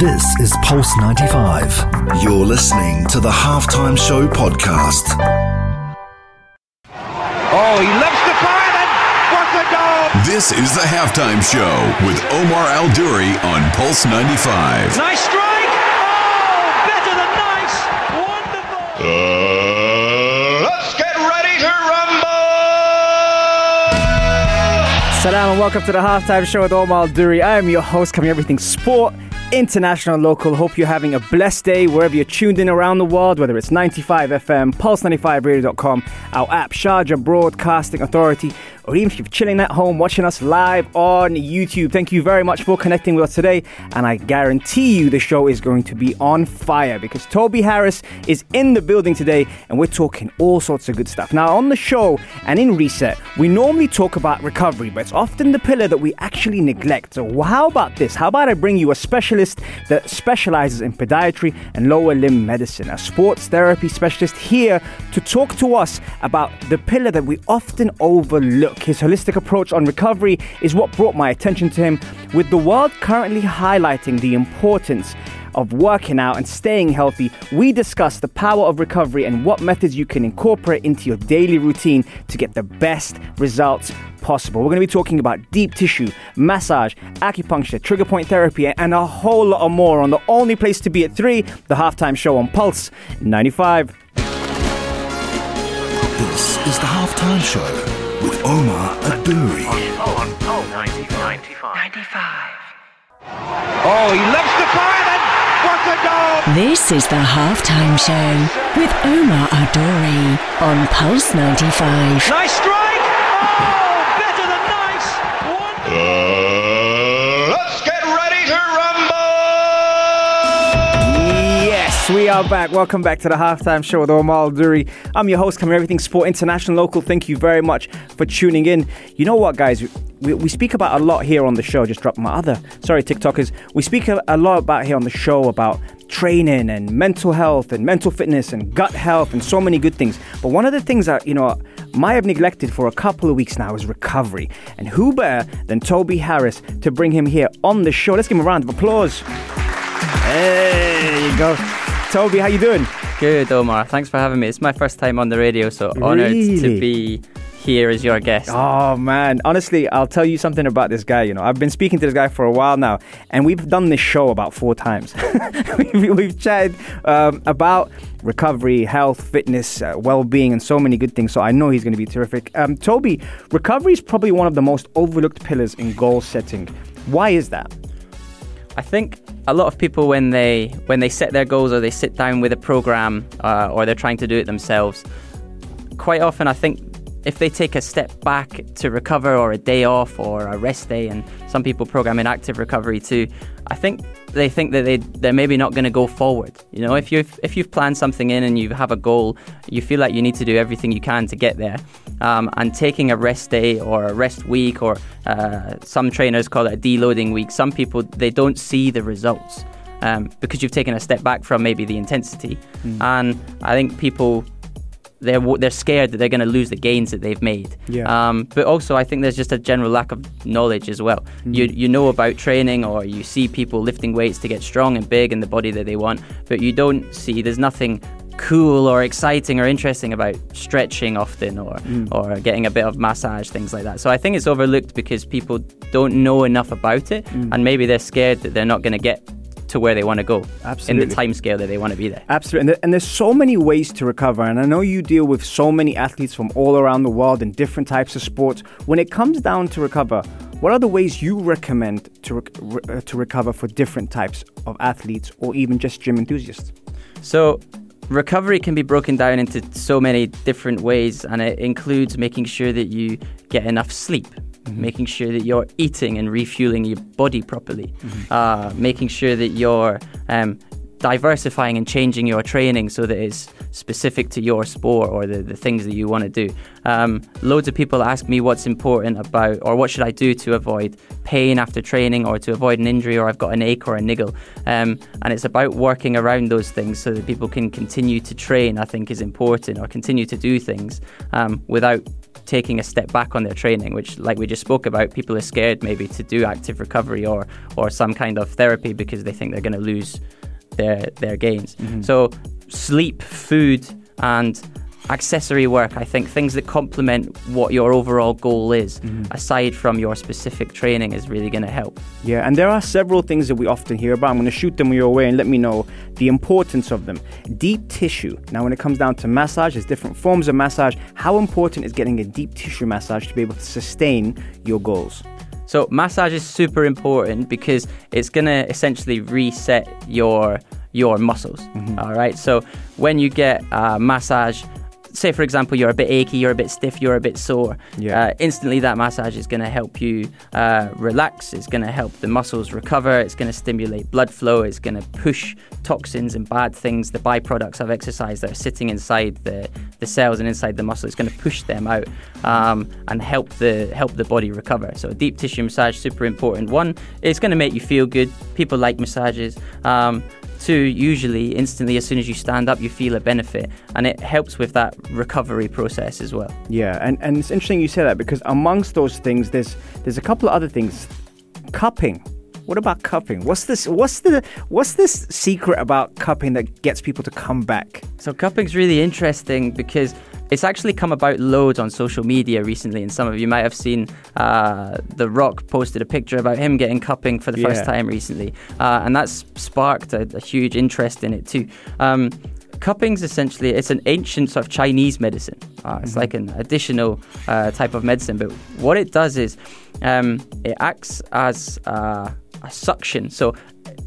This is Pulse 95. You're listening to the Halftime Show podcast. Oh, he lifts the fire and what a goal! This is the halftime show with Omar Al Duri on Pulse 95. Nice strike! Oh, better than nice! Wonderful! Uh, let's get ready to rumble! Salam and welcome to the halftime show with Omar Al Duri. I am your host, covering everything sport, international, local. Hope you're having a blessed day wherever you're tuned in around the world, whether it's 95 FM, Pulse95Radio.com, our app, Sharjah Broadcasting Authority, or even if you're chilling at home watching us live on YouTube. Thank you very much for connecting with us today, and I guarantee you the show is going to be on fire because Toby Harris is in the building today, and we're talking all sorts of good stuff. Now, on the show and in Reset, we normally talk about recovery, but it's often the pillar that we actually neglect. So, how about this? How about I bring you a specialist that specializes in podiatry and lower limb medicine, a sports therapy specialist here to talk to us about the pillar that we often overlook. His holistic approach on recovery is what brought my attention to him, with the world currently highlighting the importance of working out and staying healthy, we discuss the power of recovery and what methods you can incorporate into your daily routine to get the best results possible. We're going to be talking about deep tissue, massage, acupuncture, trigger point therapy, and a whole lot more on the only place to be at 3, the halftime show on Pulse 95. This is the halftime show with Omar Al Duri. Oh, he lifts the fire and what a goal! This is the halftime show with Omar Al Duri on Pulse 95. Nice strike! Oh, better than nice! Wonderful! Uh, we are back. Welcome back to the halftime show with Omar Duri. I'm your host, covering everything sport, international, local. Thank you very much for tuning in. You know what, guys? We, we speak about a lot here on the show. Just dropped my other, sorry, TikTokers. We speak a, a lot about here on the show about training and mental health and mental fitness and gut health and so many good things. But one of the things that, you know, might have neglected for a couple of weeks now is recovery. And who better than Toby Harris to bring him here on the show? Let's give him a round of applause. There you go. Toby, how you doing? Good, Omar. Thanks for having me. It's my first time on the radio, so honoured Really? to be here as your guest. Oh man, honestly, I'll tell you something about this guy. You know, I've been speaking to this guy for a while now, and we've done this show about four times. we've, we've chatted um, about recovery, health, fitness, uh, well-being, and so many good things. So I know he's going to be terrific. Um, Toby, recovery is probably one of the most overlooked pillars in goal setting. Why is that? I think a lot of people when they when they set their goals or they sit down with a program uh, or they're trying to do it themselves, quite often I think if they take a step back to recover or a day off or a rest day, and some people program in active recovery too, I think they think that they they're maybe not going to go forward. You know, if you've if you've planned something in and you have a goal, you feel like you need to do everything you can to get there. Um, and taking a rest day or a rest week, or uh, some trainers call it a deloading week. Some people they don't see the results um, because you've taken a step back from maybe the intensity. And I think people they're they're scared that they're going to lose the gains that they've made. Yeah. Um, but also, I think there's just a general lack of knowledge as well. Mm-hmm. You you know about training, or you see people lifting weights to get strong and big in the body that they want, but you don't see there's nothing cool or exciting or interesting about stretching often or mm. or getting a bit of massage things like that. So I think it's overlooked because people don't know enough about it, mm. and maybe they're scared that they're not going to get to where they want to go Absolutely. in the time scale that they want to be there. Absolutely. And, there, and there's so many ways to recover. And I know you deal with so many athletes from all around the world in different types of sports. When it comes down to recover, what are the ways you recommend to, re- uh, to recover for different types of athletes or even just gym enthusiasts? So, recovery can be broken down into so many different ways, and it includes making sure that you get enough sleep, making sure that you're eating and refueling your body properly, uh, making sure that you're um, diversifying and changing your training so that it's specific to your sport or the, the things that you want to do. Um, loads of people ask me what's important about or what should I do to avoid pain after training or to avoid an injury or I've got an ache or a niggle. Um, and it's about working around those things so that people can continue to train, I think is important, or continue to do things um, without taking a step back on their training, which, like we just spoke about, people are scared maybe to do active recovery or or some kind of therapy because they think they're going to lose their their gains. Mm-hmm. So sleep, food, and accessory work, I think things that complement what your overall goal is, aside from your specific training, is really going to help. Yeah, and there are several things that we often hear about. I'm going to shoot them your way and let me know the importance of them. Deep tissue. Now, when it comes down to massage, there's different forms of massage. How important is getting a deep tissue massage to be able to sustain your goals? So massage is super important because it's going to essentially reset your your muscles. all right. So when you get uh, massage, say for example you're a bit achy, you're a bit stiff, you're a bit sore. Yeah. Uh, instantly that massage is going to help you uh, relax. It's going to help the muscles recover. It's going to stimulate blood flow. It's going to push toxins and bad things, the byproducts of exercise that are sitting inside the, the cells and inside the muscle. It's going to push them out um, and help the help the body recover. So a deep tissue massage super important. One, it's going to make you feel good. People like massages. Um, Two, usually instantly as soon as you stand up, you feel a benefit, and it helps with that recovery process as well. Yeah, and, and it's interesting you say that because amongst those things, there's there's a couple of other things. Cupping. What about cupping? What's this? What's the what's this secret about cupping that gets people to come back? So cupping's really interesting because it's actually come about loads on social media recently, and some of you might have seen uh, The Rock posted a picture about him getting cupping for the first time recently, uh, and that's sparked a, a huge interest in it too. Um, cupping's essentially it's an ancient sort of Chinese medicine. Uh, it's like an additional uh, type of medicine, but what it does is um, it acts as uh, a suction. So,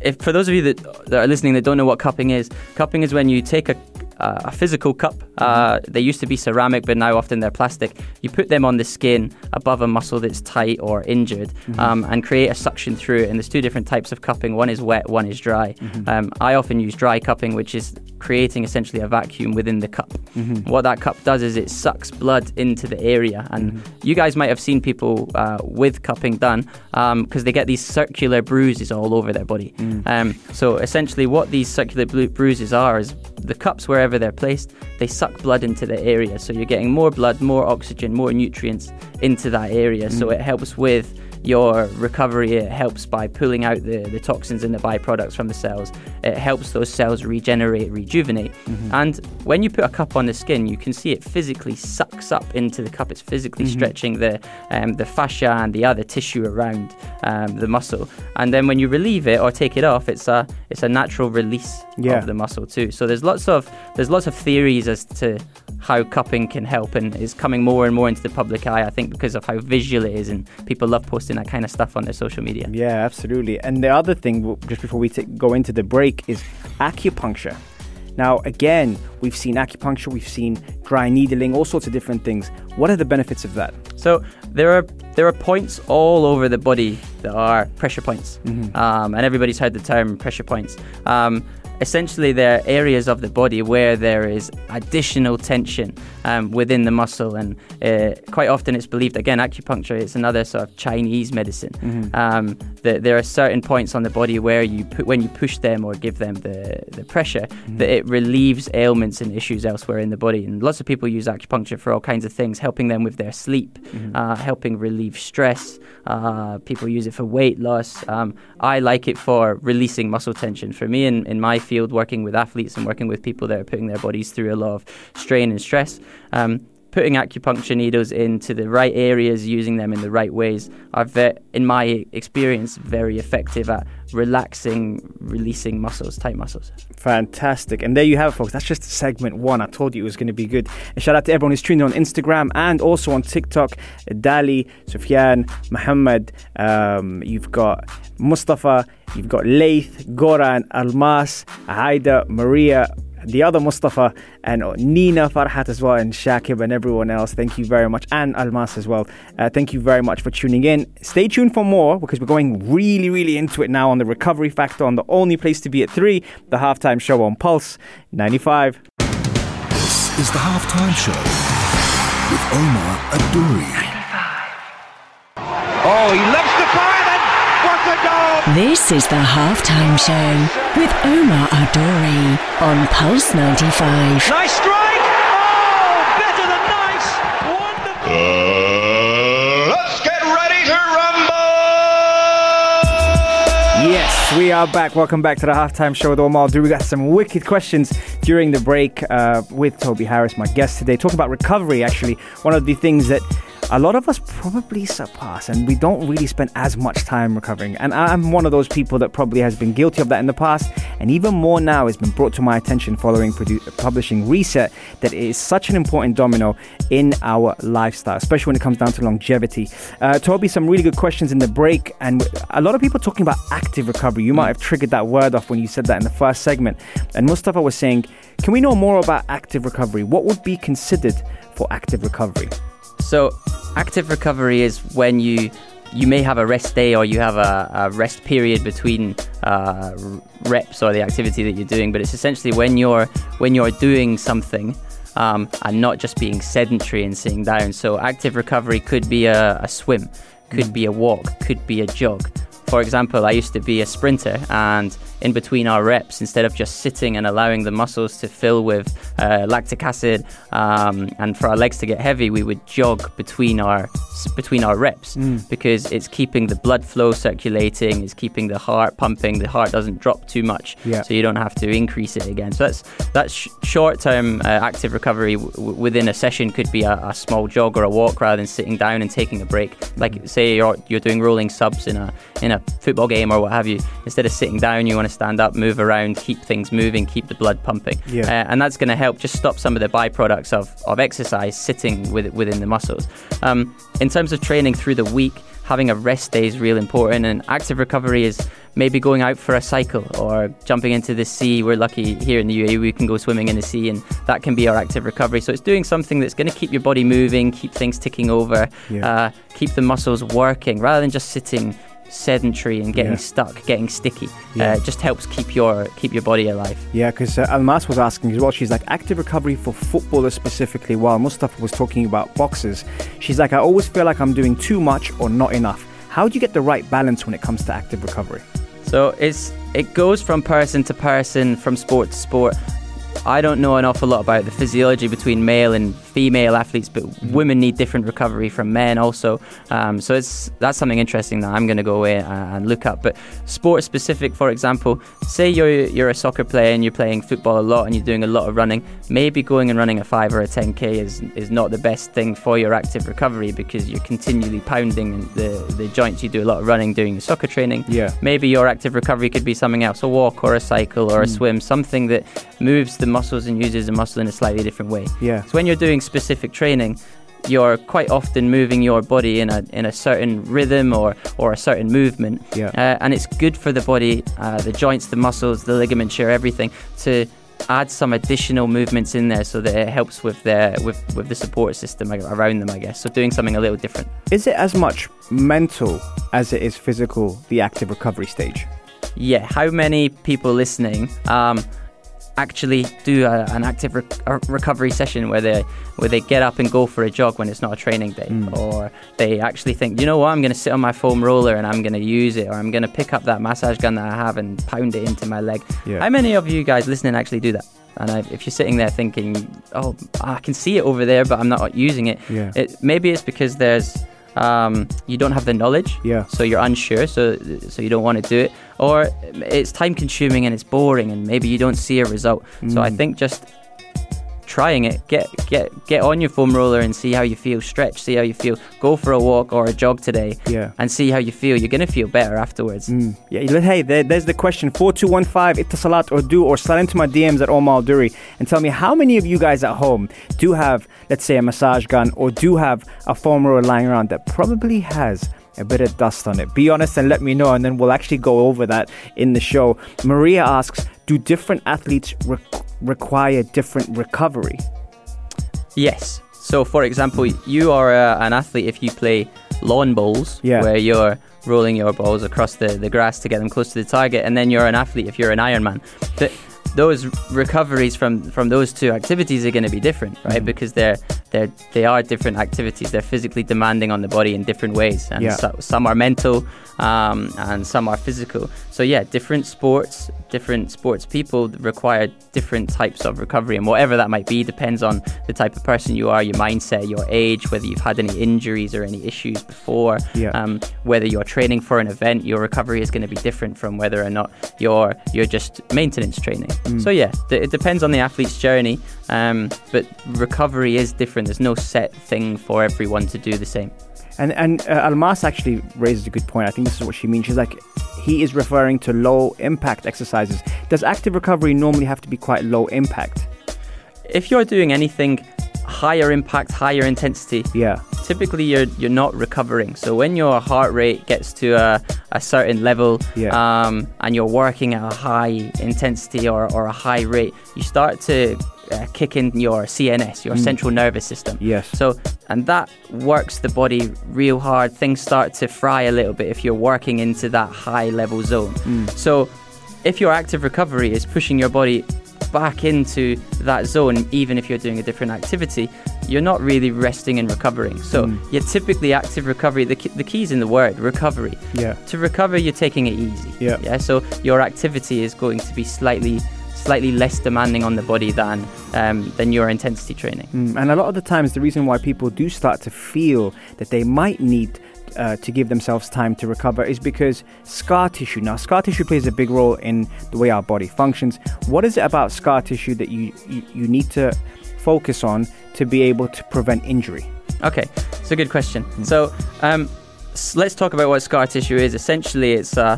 if for those of you that, that are listening that don't know what cupping is, cupping is when you take a uh, a physical cup. Uh, they used to be ceramic, but now often they're plastic. You put them on the skin above a muscle that's tight or injured, um, and create a suction through it. And there's two different types of cupping. One is wet, one is dry. Um, I often use dry cupping, which is creating essentially a vacuum within the cup. Mm-hmm. What that cup does is it sucks blood into the area, and mm-hmm. you guys might have seen people uh, with cupping done um, because they get these circular bruises all over their body. Mm. Um, so essentially, what these circular bru- bruises are is the cups wherever they're placed, they suck blood into the area. So you're getting more blood, more oxygen, more nutrients into that area. So mm. it helps with your recovery. It helps by pulling out the, the toxins and the byproducts from the cells. It helps those cells regenerate, rejuvenate. And when you put a cup on the skin, you can see it physically sucks up into the cup. It's physically stretching the um, the fascia and the other tissue around um, the muscle. And then when you relieve it or take it off, it's a it's a natural release Yeah. of the muscle too. So there's lots of there's lots of theories as to how cupping can help and is coming more and more into the public eye. I think because of how visual it is and people love posting that kind of stuff on their social media. Yeah, absolutely. And the other thing, just before we ta- go into the break, is acupuncture. Now, again, we've seen acupuncture, we've seen dry needling, all sorts of different things. What are the benefits of that? So there are there are points all over the body that are pressure points, um, and everybody's heard the term pressure points. Um, essentially, they're areas of the body where there is additional tension um, within the muscle, and uh, quite often it's believed again acupuncture is another sort of Chinese medicine. Um, that there are certain points on the body where you put when you push them or give them the the pressure that it relieves ailments and issues elsewhere in the body. And lots of people use acupuncture for all kinds of things, helping them with their sleep, uh, helping relieve stress. Uh, people use it for weight loss. Um, I like it for releasing muscle tension. For me, in, in my field, working with athletes and working with people that are putting their bodies through a lot of strain and stress, um, putting acupuncture needles into the right areas, using them in the right ways, are, ve- in my experience, very effective at relaxing, releasing muscles, tight muscles. Fantastic. And there you have it, folks. That's just segment one. I told you it was going to be good. And shout out to everyone who's tuned in on Instagram and also on TikTok. Dali, Sufyan, Muhammad. Um, you've got Mustafa. You've got Laith, Goran, Almas, Haida, Maria, the other Mustafa, and Nina Farhat as well, and Shakib and everyone else. Thank you very much. And Almas as well. Uh, thank you very much for tuning in. Stay tuned for more because we're going really, really into it now on the recovery factor on the only place to be at 3, the halftime show on Pulse 95. This is the halftime show with Omar Al Duri. Oh, he loves to fire then. What a goal! This is the halftime show with Omar Al Duri on Pulse 95. Nice strike. Oh, better than nice. Wonderful. Uh, let's get ready to rumble! Yes, we are back. Welcome back to the halftime show with Omar Do We got some wicked questions during the break uh, with Toby Harris, my guest today, talking about recovery. Actually, one of the things that a lot of us probably surpass, and we don't really spend as much time recovering. And I'm one of those people that probably has been guilty of that in the past, and even more now has been brought to my attention following produ- publishing Reset that it is such an important domino in our lifestyle, especially when it comes down to longevity. Uh, Toby, some really good questions in the break, and a lot of people talking about active recovery. You might have triggered that word off when you said that in the first segment. And Mustafa was saying, can we know more about active recovery? What would be considered for active recovery? So, active recovery is when you you may have a rest day or you have a, a rest period between uh, reps or the activity that you're doing, but it's essentially when you're when you're doing something um, and not just being sedentary and sitting down. So, active recovery could be a, a swim, could be a walk, could be a jog. For example, I used to be a sprinter, and in between our reps, instead of just sitting and allowing the muscles to fill with uh, lactic acid um, and for our legs to get heavy, we would jog between our between our reps because it's keeping the blood flow circulating, it's keeping the heart pumping. The heart doesn't drop too much, Yeah. so you don't have to increase it again. So that's that's sh- short-term uh, active recovery w- w- within a session could be a, a small jog or a walk rather than sitting down and taking a break. Like say you're you're doing rolling subs in a in a football game or what have you. Instead of sitting down, you want to stand up, move around, keep things moving, keep the blood pumping. Yeah. Uh, and that's going to help just stop some of the byproducts of, of exercise sitting with, within the muscles. Um, in terms of training through the week, having a rest day is real important, and active recovery is maybe going out for a cycle or jumping into the sea. We're lucky here in the UAE, we can go swimming in the sea, and that can be our active recovery. So it's doing something that's going to keep your body moving, keep things ticking over, Yeah. uh, keep the muscles working rather than just sitting sedentary and getting Yeah. stuck, getting sticky. Yeah. Uh, it just helps keep your keep your body alive. Yeah, because uh, Almas was asking as well. She's like, active recovery for footballers specifically, while Mustafa was talking about boxers. She's like, I always feel like I'm doing too much or not enough. How do you get the right balance when it comes to active recovery? So it's it goes from person to person, from sport to sport. I don't know an awful lot about the physiology between male and female athletes, but mm-hmm. women need different recovery from men also. Um, so it's that's something interesting that I'm going to go away and, and look up. But sport specific, for example, say you're you're a soccer player and you're playing football a lot and you're doing a lot of running. Maybe going and running a five or a 10k is is not the best thing for your active recovery because you're continually pounding the the joints. You do a lot of running doing your soccer training. Yeah. Maybe your active recovery could be something else, a walk or a cycle or a mm. swim, something that moves the muscles and uses the muscle in a slightly different way. Yeah. So when you're doing specific training, you're quite often moving your body in a in a certain rhythm or or a certain movement. Yeah. Uh, and it's good for the body, uh, the joints, the muscles, the ligamentature, everything to add some additional movements in there so that it helps with their with with the support system around them, I guess. So doing something a little different. Is it as much mental as it is physical, the active recovery stage? yeah, how many people listening um, actually do a, an active a recovery session where they where they get up and go for a jog when it's not a training day, hmm. or they actually think, you know what, I'm going to sit on my foam roller and I'm going to use it, or I'm going to pick up that massage gun that I have and pound it into my leg. Yeah. How many of you guys listening actually do that? And I, if you're sitting there thinking, oh, I can see it over there, but I'm not using it, Yeah. it maybe it's because there's um, you don't have the knowledge, Yeah. so you're unsure, so so you don't want to do it, or it's time consuming and it's boring, and maybe you don't see a result. So Mm. I think just trying it, get get get on your foam roller and see how you feel. Stretch, see how you feel. Go for a walk or a jog today, Yeah. and see how you feel. You're gonna feel better afterwards. Mm. Yeah, you- hey, there, there's the question 4215 Etisalat or do or slide into my DMs at Omar Duri and tell me how many of you guys at home do have, let's say, a massage gun or do have a foam roller lying around that probably has a bit of dust on it. Be honest and let me know, and then we'll actually go over that in the show. Maria asks Do different athletes re- require different recovery? Yes. So, for example, you are uh, an athlete if you play lawn bowls, Yeah. where you're rolling your balls across the, the grass to get them close to the target, and then you're an athlete if you're an Ironman. Th- those recoveries from, from those two activities are going to be different, right? Mm. Because they're they're they are different activities. They're physically demanding on the body in different ways, and Yeah. so, some are mental, um, and some are physical. So yeah, different sports, different sports people require different types of recovery, and whatever that might be depends on the type of person you are, your mindset, your age, whether you've had any injuries or any issues before, Yeah. um, whether you're training for an event, your recovery is going to be different from whether or not you're you're just maintenance training. So yeah, it depends on the athlete's journey, um, but recovery is different. There's no set thing for everyone to do the same. And and uh, Almas actually raises a good point. I think this is what she means. She's like, he is referring to low impact exercises. Does active recovery normally have to be quite low impact? If you're doing anything higher impact, higher intensity, Yeah. typically you're you're not recovering. So when your heart rate gets to a, a certain level Yeah. um, and you're working at a high intensity or, or a high rate, you start to uh, kick in your CNS, your mm. central nervous system. Yes. So and that works the body real hard. Things start to fry a little bit if you're working into that high level zone. Mm. So if your active recovery is pushing your body back into that zone, even if you're doing a different activity, you're not really resting and recovering. So mm. you're typically active recovery. The, key, the key's in the word recovery. Yeah. To recover, you're taking it easy. Yeah. Yeah. So your activity is going to be slightly, slightly less demanding on the body than um, than your intensity training. Mm, And a lot of the times, the reason why people do start to feel that they might need uh, to give themselves time to recover is because scar tissue. Now, scar tissue plays a big role in the way our body functions. What is it about scar tissue that you, you, you need to focus on to be able to prevent injury? Okay, it's a good question. So, um, let's talk about what scar tissue is. Essentially, it's uh,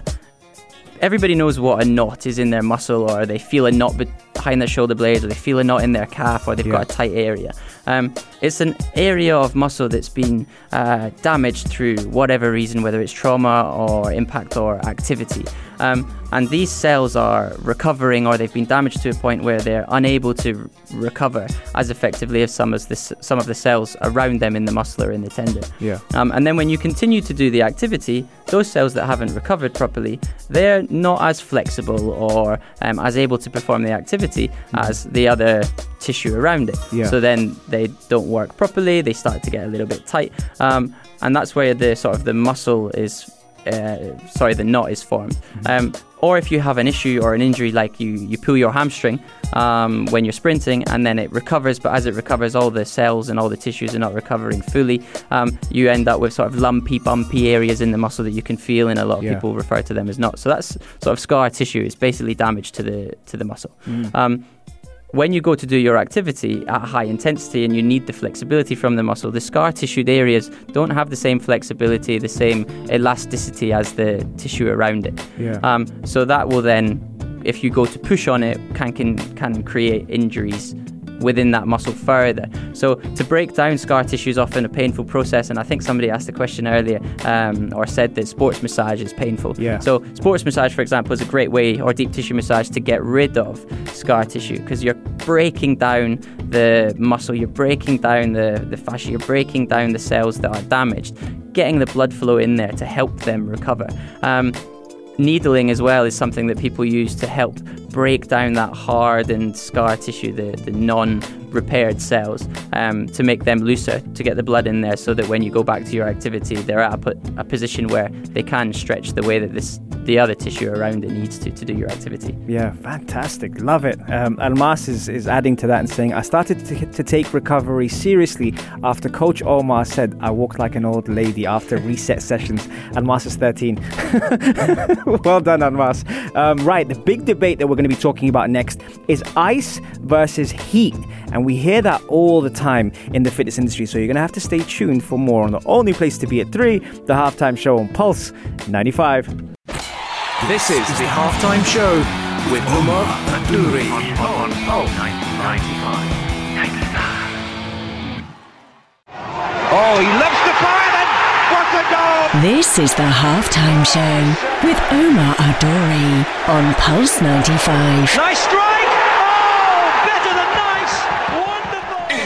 everybody knows what a knot is in their muscle, or they feel a knot behind their shoulder blades, or they feel a knot in their calf, or they've Yeah. got a tight area. Um, it's an area of muscle that's been uh, damaged through whatever reason, whether it's trauma or impact or activity. Um, and these cells are recovering, or they've been damaged to a point where they're unable to recover as effectively as some of the some of the cells around them in the muscle or in the tendon. Yeah. Um, and then when you continue to do the activity, those cells that haven't recovered properly, they're not as flexible or um, as able to perform the activity as the other tissue around it. Yeah. So then they don't work properly. They start to get a little bit tight, um, and that's where the sort of the muscle is. Uh, sorry, the knot is formed. Um, or if you have an issue or an injury, like you, you pull your hamstring um, when you're sprinting, and then it recovers, but as it recovers, all the cells and all the tissues are not recovering fully. Um, you end up with sort of lumpy, bumpy areas in the muscle that you can feel, and a lot of Yeah. people refer to them as knots. So that's sort of scar tissue. It's basically damage to the to the muscle. Um, when you go to do your activity at high intensity and you need the flexibility from the muscle, the scar tissued areas don't have the same flexibility, the same elasticity as the tissue around it. Yeah. Um, so that will then, if you go to push on it, can can, can create injuries within that muscle further. So to break down scar tissue is often a painful process, and I think somebody asked the question earlier um, or said that sports massage is painful. Yeah. So sports massage, for example, is a great way, or deep tissue massage, to get rid of scar tissue because you're breaking down the muscle, you're breaking down the, the fascia, you're breaking down the cells that are damaged, getting the blood flow in there to help them recover. Um, needling as well is something that people use to help break down that hard and scar tissue, the, the non repaired cells, um, to make them looser, to get the blood in there so that when you go back to your activity, they're at a, a position where they can stretch the way that this the other tissue around it needs to to do your activity. Yeah, fantastic. Love it. Um, Almas is, is adding to that and saying, I started to, to take recovery seriously after Coach Omar said I walked like an old lady after reset sessions. Almas is 13. well done, Almas. Um, right, the big debate that we're going to be talking about next is ice versus heat. And we hear that all the time in the fitness industry. So you're going to have to stay tuned for more on the only place to be at 3, the halftime show on Pulse 95. This is the halftime show with Omar Al Duri on Pulse 95. Oh, he loves to fire then. What a goal! This is the halftime show with Omar Al Duri on Pulse 95. Nice strike! Oh, better than nice! Wonderful! It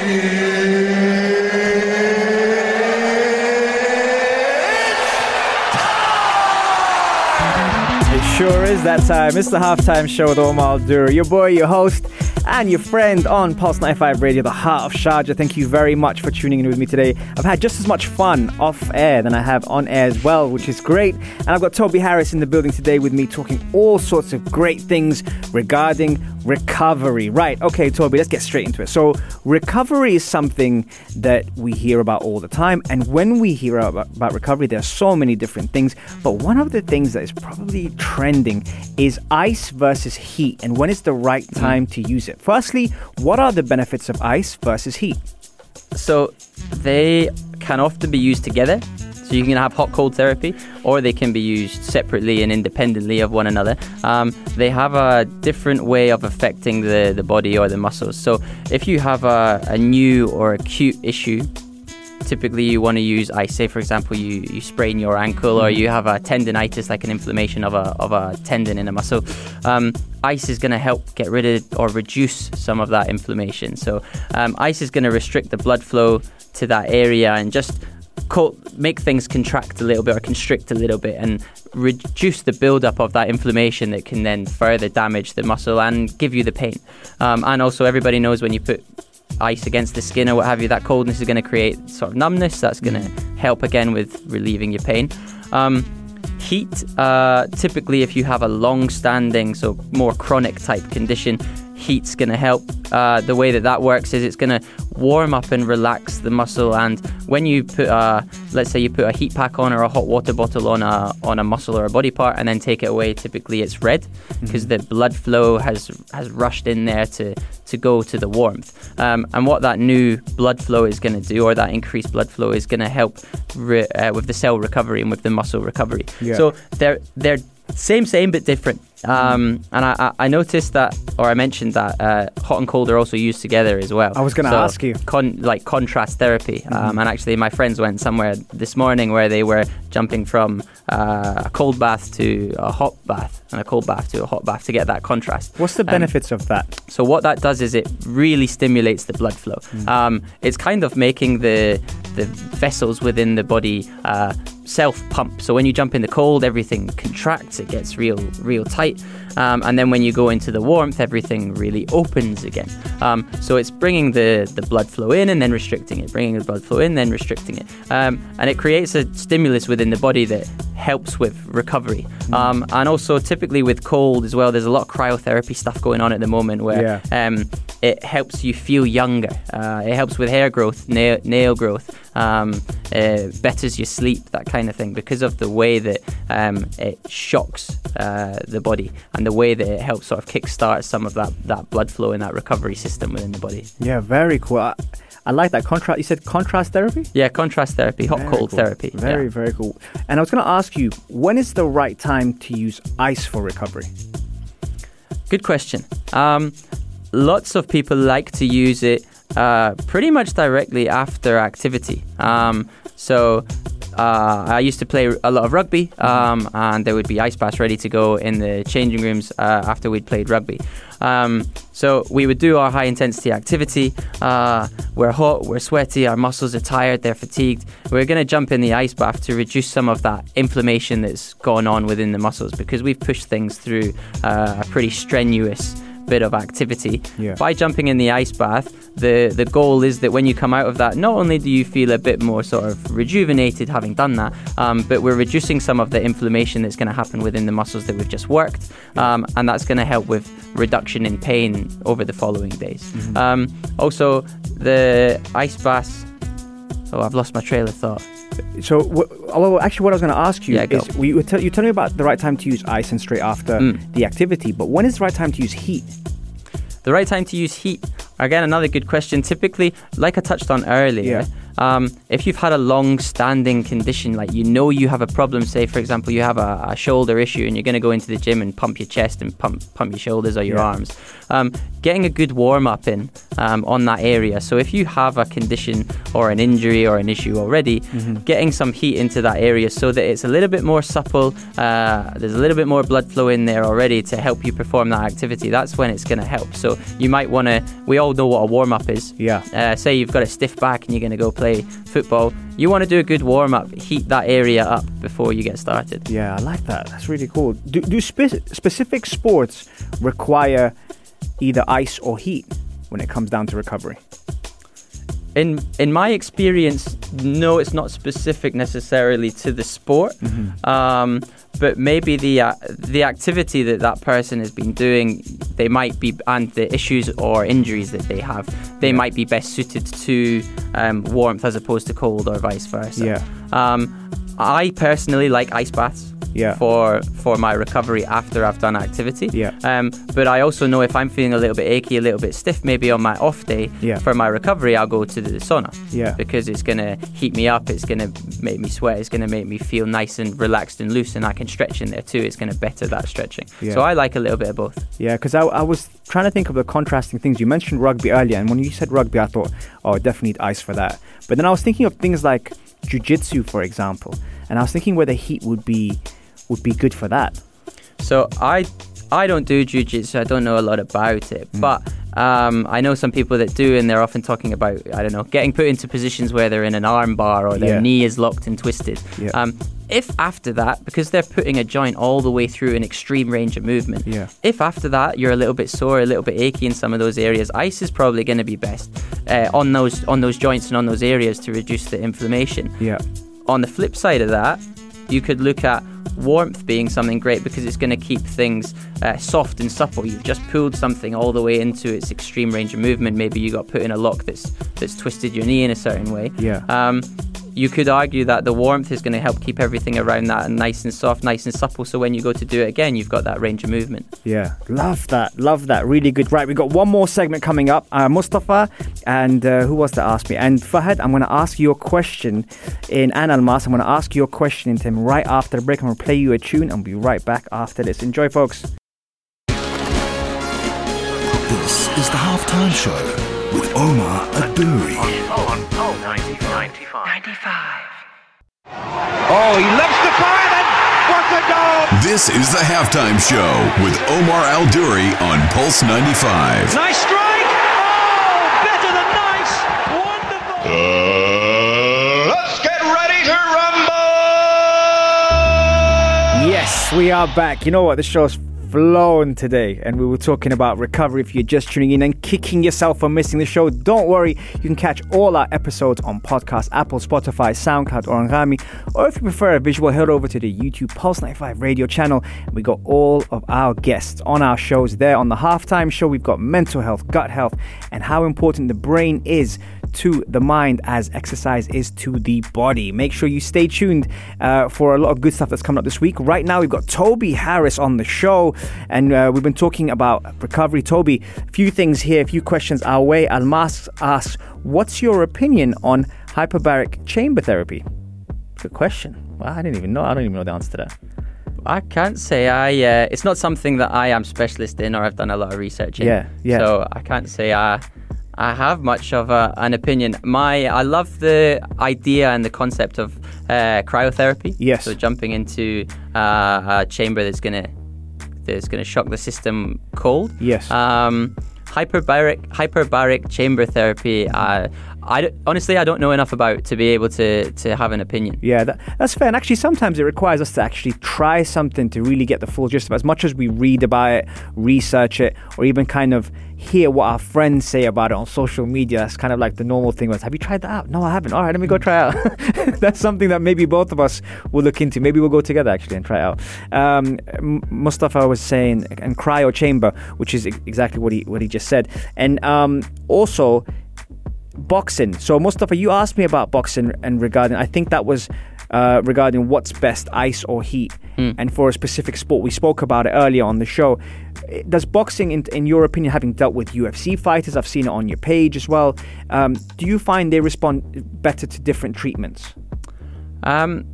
sure is that time. It's the halftime show with Omar Dura, your boy, your host. and your friend on Pulse 95 Radio, the heart of Sharjah. Thank you very much for tuning in with me today. I've had just as much fun off air than I have on air as well, which is great. And I've got Toby Harris in the building today with me talking all sorts of great things regarding recovery. Right, okay, Toby, let's get straight into it. So, recovery is something that we hear about all the time. And when we hear about, about recovery, there are so many different things. But one of the things that is probably trending is ice versus heat and when is the right mm-hmm. time to use it. Firstly, what are the benefits of ice versus heat? So they can often be used together. So you can have hot cold therapy, or they can be used separately and independently of one another. Um, they have a different way of affecting the, the body or the muscles. So if you have a, a new or acute issue, typically you want to use ice. Say, for example, you, you sprain your ankle or you have a tendonitis, like an inflammation of a, of a tendon in a muscle. Um, ice is going to help get rid of or reduce some of that inflammation. So, um, ice is going to restrict the blood flow to that area and just make things contract a little bit or constrict a little bit and reduce the buildup of that inflammation that can then further damage the muscle and give you the pain. Um, and also, everybody knows when you put ice against the skin or what have you, that coldness is going to create sort of numbness. That's going to help again with relieving your pain. Um, heat, uh, typically, if you have a long standing, so more chronic type condition, heat's going to help. Uh, the way that that works is it's going to warm up and relax the muscle. And when you put a, let's say you put a heat pack on or a hot water bottle on a on a muscle or a body part, and then take it away, typically it's red because the blood flow has has rushed in there to to go to the warmth. Um, and what that new blood flow is going to do, or that increased blood flow, is going to help re- uh, with the cell recovery and with the muscle recovery. Yeah. So they're they're same same but different. Um, and I, I- noticed that, or I mentioned that uh, hot and cold are also used together as well. I was gonna So ask you. con- like contrast therapy. Um, and actually, my friends went somewhere this morning where they were jumping from uh, a cold bath to a hot bath and a cold bath to a hot bath to get that contrast. What's the Um, benefits of that? so what that does is it really stimulates the blood flow. Um, it's kind of making the the vessels within the body uh, self pump. So when you jump in the cold, everything contracts. It gets real real tight. Um, and then when you go into the warmth, everything really opens again. Um, so it's bringing the, the blood flow in and then restricting it, bringing the blood flow in, then restricting it. Um, and it creates a stimulus within the body that helps with recovery. Um, and also, typically with cold as well, there's a lot of cryotherapy stuff going on at the moment where Yeah. um, it helps you feel younger. Uh, it helps with hair growth, nail, nail growth, um, uh, betters your sleep, that kind of thing, because of the way that um, it shocks uh, the body and the way that it helps sort of kickstart some of that, that blood flow and that recovery system within the body. Yeah, very cool. I, I like that contrast. You said contrast therapy? Yeah, contrast therapy, hot Very cold cool. therapy. Very, yeah. very cool. And I was going to ask you, when is the right time to use ice for recovery? Good question. Um, lots of people like to use it uh, pretty much directly after activity. Um, so uh, I used to play a lot of rugby, um, and there would be ice baths ready to go in the changing rooms uh, after we'd played rugby. Um, so we would do our high intensity activity. Uh, we're hot, we're sweaty, our muscles are tired, they're fatigued. We're going to jump in the ice bath to reduce some of that inflammation that's gone on within the muscles because we've pushed things through uh, a pretty strenuous bit of activity. Yeah. By jumping in the ice bath, the, the goal is that when you come out of that, not only do you feel a bit more sort of rejuvenated having done that, um, but we're reducing some of the inflammation that's going to happen within the muscles that we've just worked, um, and that's going to help with reduction in pain over the following days. Mm-hmm. Um, also, the ice baths. Oh, I've lost my trail of thought. So, wh- well, actually, what I was going to ask you Yeah, go. is, you, were tell, you tell me about the right time to use ice and straight after Mm. the activity, but when is the right time to use heat? The right time to use heat. Again, another good question. Typically, like I touched on earlier, um, if you've had a long-standing condition, like you know you have a problem, say for example you have a, a shoulder issue and you're going to go into the gym and pump your chest and pump pump your shoulders or your Yeah. arms, um, getting a good warm-up in um, on that area. So if you have a condition or an injury or an issue already, getting some heat into that area so that it's a little bit more supple. Uh, there's a little bit more blood flow in there already to help you perform that activity. That's when it's going to help. So you might want to. We all know what a warm-up is. Yeah. Uh, say you've got a stiff back and you're going to go play football, you want to do a good warm up, heat that area up before you get started. Yeah, I like that. That's really cool. Do, do spe- specific sports require either ice or heat when it comes down to recovery? In in my experience, no, it's not specific necessarily to the sport, um, but maybe the uh, the activity that that person has been doing, they might be and the issues or injuries that they have, they might be best suited to um, warmth as opposed to cold or vice versa. Yeah. Um, I personally like ice baths. Yeah. For for my recovery after I've done activity. Yeah. Um, but I also know if I'm feeling a little bit achy, a little bit stiff, maybe on my off day, Yeah. for my recovery, I'll go to the sauna. Yeah. Because it's gonna heat me up. It's gonna make me sweat. It's gonna make me feel nice and relaxed and loose, and I can stretch in there too. It's gonna better that stretching. Yeah. So I like a little bit of both. Yeah, because I, I was trying to think of the contrasting things. You mentioned rugby earlier, and when you said rugby, I thought, oh, I definitely need ice for that. But then I was thinking of things like jujitsu, for example, and I was thinking whether heat would be would be good for that. So I I don't do jujitsu. I don't know a lot about it, Mm. but um, I know some people that do, and they're often talking about I don't know getting put into positions where they're in an arm bar or their Yeah. knee is locked and twisted. Yeah. Um, if after that, because they're putting a joint all the way through an extreme range of movement, Yeah. if after that you're a little bit sore, a little bit achy in some of those areas, ice is probably going to be best uh, on those on those joints and on those areas to reduce the inflammation. Yeah, On the flip side of that, you could look at warmth being something great because it's going to keep things uh, soft and supple. You've just pulled something all the way into its extreme range of movement. Maybe you got put in a lock that's that's twisted your knee in a certain way. Yeah. Um, you could argue that the warmth is going to help keep everything around that and nice and soft, nice and supple. So when you go to do it again, you've got that range of movement. yeah, love that, love that, really good. Right, we've got one more segment coming up. Uh, Mustafa and uh, who was to ask me? And Fahad, I'm going to ask you a question in An Almas. I'm going to ask you a question in him right after the break. I'm going to play you a tune and we'll be right back after this. Enjoy, folks. This is the halftime show with Omar Al Duri. Oh, he loves to fire then. What a goal! This is the halftime show with Omar Al Duri on Pulse 95. Nice strike! Oh, better than nice! Wonderful! Uh, let's get ready to rumble! Yes, we are back. You know what? The show's flown today, and we were talking about recovery. If you're just tuning in and kicking yourself for missing the show, don't worry. You can catch all our episodes on podcast, Apple, Spotify, SoundCloud, or Anghami. Or if you prefer a visual, head over to the YouTube Pulse 95 radio channel. We got all of our guests on our shows there. On the halftime show, we've got mental health, gut health, and how important the brain is to the mind as exercise is to the body. Make sure you stay tuned uh, for a lot of good stuff that's coming up this week. Right now, we've got Toby Harris on the show, and uh, we've been talking about recovery. Toby, a few things here, a few questions our way. Almas asks, What's your opinion on hyperbaric chamber therapy? Good question. Well, I didn't even know. I don't even know the answer to that. I can't say I. Uh, it's not something that I am specialist in or I've done a lot of research in. Yeah, yeah. So I can't say I. I have much of a, an opinion. My, I love the idea and the concept of uh, cryotherapy. Yes. So jumping into uh, a chamber that's gonna that's gonna shock the system cold. Yes. Um, hyperbaric hyperbaric chamber therapy. Uh, I honestly I don't know enough about to be able to to have an opinion. Yeah, that, that's fair. And actually, sometimes it requires us to actually try something to really get the full gist of it. As much as we read about it, research it, or even kind of hear what our friends say about it on social media, that's kind of like the normal thing was, have you tried that out? No, I haven't. All right, let me go try out. that's something that maybe both of us will look into. Maybe we'll go together actually and try out. Um, Mustafa was saying, and cryo chamber, which is exactly what he what he just said. And um, also, boxing. So Mustafa, you asked me about boxing and regarding. I think that was uh, regarding what's best, ice or heat, and for a specific sport. We spoke about it earlier on the show. Eh, Does boxing, in, in your opinion, having dealt with UFC fighters, I've seen it on your page as well. Um, do you find they respond better to different treatments? Um,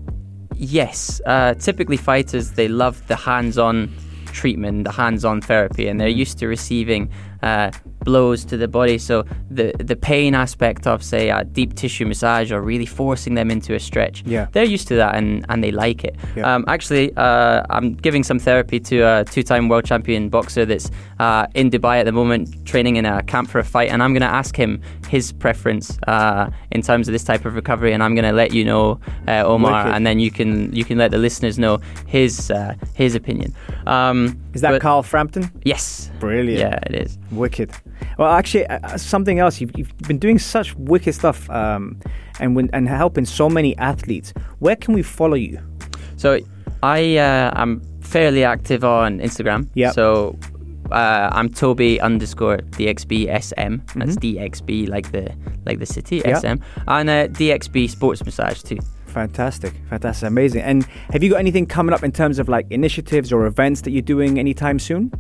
yes. Uh, typically, fighters they love the hands-on treatment, the hands-on therapy, and they're used to receiving uh, blows to the body. So the the pain aspect of say a deep tissue massage or really forcing them into a stretch, Yeah. they're used to that and, and they like it. Yeah. Um, actually, uh, I'm giving some therapy to a two-time world champion boxer that's uh, in Dubai at the moment, training in a camp for a fight, and I'm going to ask him his preference uh, in terms of this type of recovery, and I'm going to let you know, uh, Omar, and then you can you can let the listeners know his uh, his opinion. Um, Is that but- Carl Frampton? Yes. Brilliant. Yeah, it is. Wicked. Well, actually, uh, uh, something else. You've, you've been doing such wicked stuff, um, and when, and helping so many athletes. Where can we follow you? So I uh, I'm fairly active on Instagram. Yeah. So uh, I'm Toby underscore DXB SM. That's Mm-hmm. DXB like the like the city Yep. SM and uh, DXB Sports Massage too. Fantastic, fantastic, amazing. And have you got anything coming up in terms of like initiatives or events that you're doing anytime soon?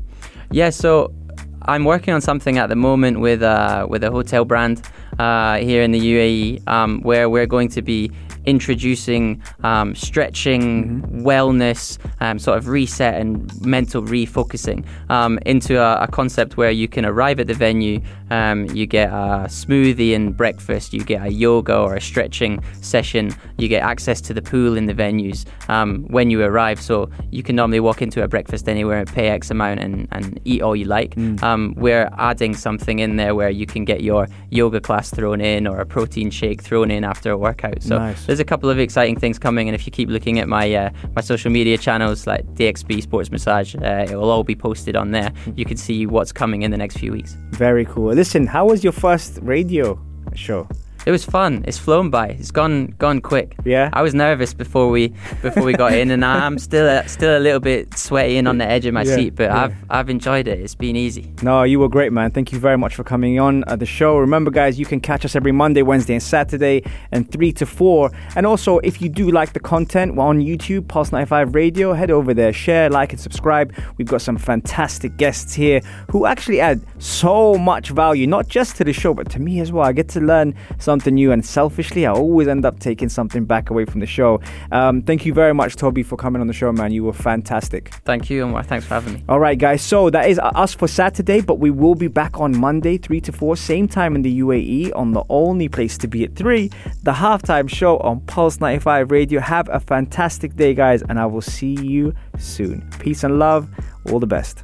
Yeah, so I'm working on something at the moment with uh, with a hotel brand uh, here in the UAE, um, where we're going to be introducing um, stretching, wellness, um, sort of reset and mental refocusing um, into a, a concept where you can arrive at the venue, um, you get a smoothie and breakfast, you get a yoga or a stretching session, you get access to the pool in the venues um, when you arrive. So you can normally walk into a breakfast anywhere and pay X amount and, and eat all you like. Um, we're adding something in there where you can get your yoga class thrown in or a protein shake thrown in after a workout. So Nice. There's a couple of exciting things coming, and if you keep looking at my uh, my social media channels like DXB Sports Massage, uh, it will all be posted on there. You can see what's coming in the next few weeks. Very cool. Listen, how was your first radio show? It was fun. It's flown by. It's gone gone quick. Yeah? I was nervous before we before we got in, and I'm still a, still a little bit sweaty and on the edge of my Yeah, seat. But yeah. I've I've enjoyed it. It's been easy. No, you were great, man. Thank you very much for coming on uh, the show. Remember, guys, you can catch us every Monday, Wednesday, and Saturday, and 3 to 4. And also, if you do like the content, we're on YouTube, Pulse 95 Radio. Head over there, share, like, and subscribe. We've got some fantastic guests here who actually add so much value, not just to the show, but to me as well. I get to learn something new, and selfishly, I always end up taking something back away from the show. Um, thank you very much, Toby, for coming on the show, man. You were fantastic. Thank you, and thanks for having me. All right, guys. So that is us for Saturday, but we will be back on Monday, 3 to 4, same time in the UAE, on the only place to be at 3, the halftime show on Pulse 95 Radio. Have a fantastic day, guys, and I will see you soon. Peace and love. All the best.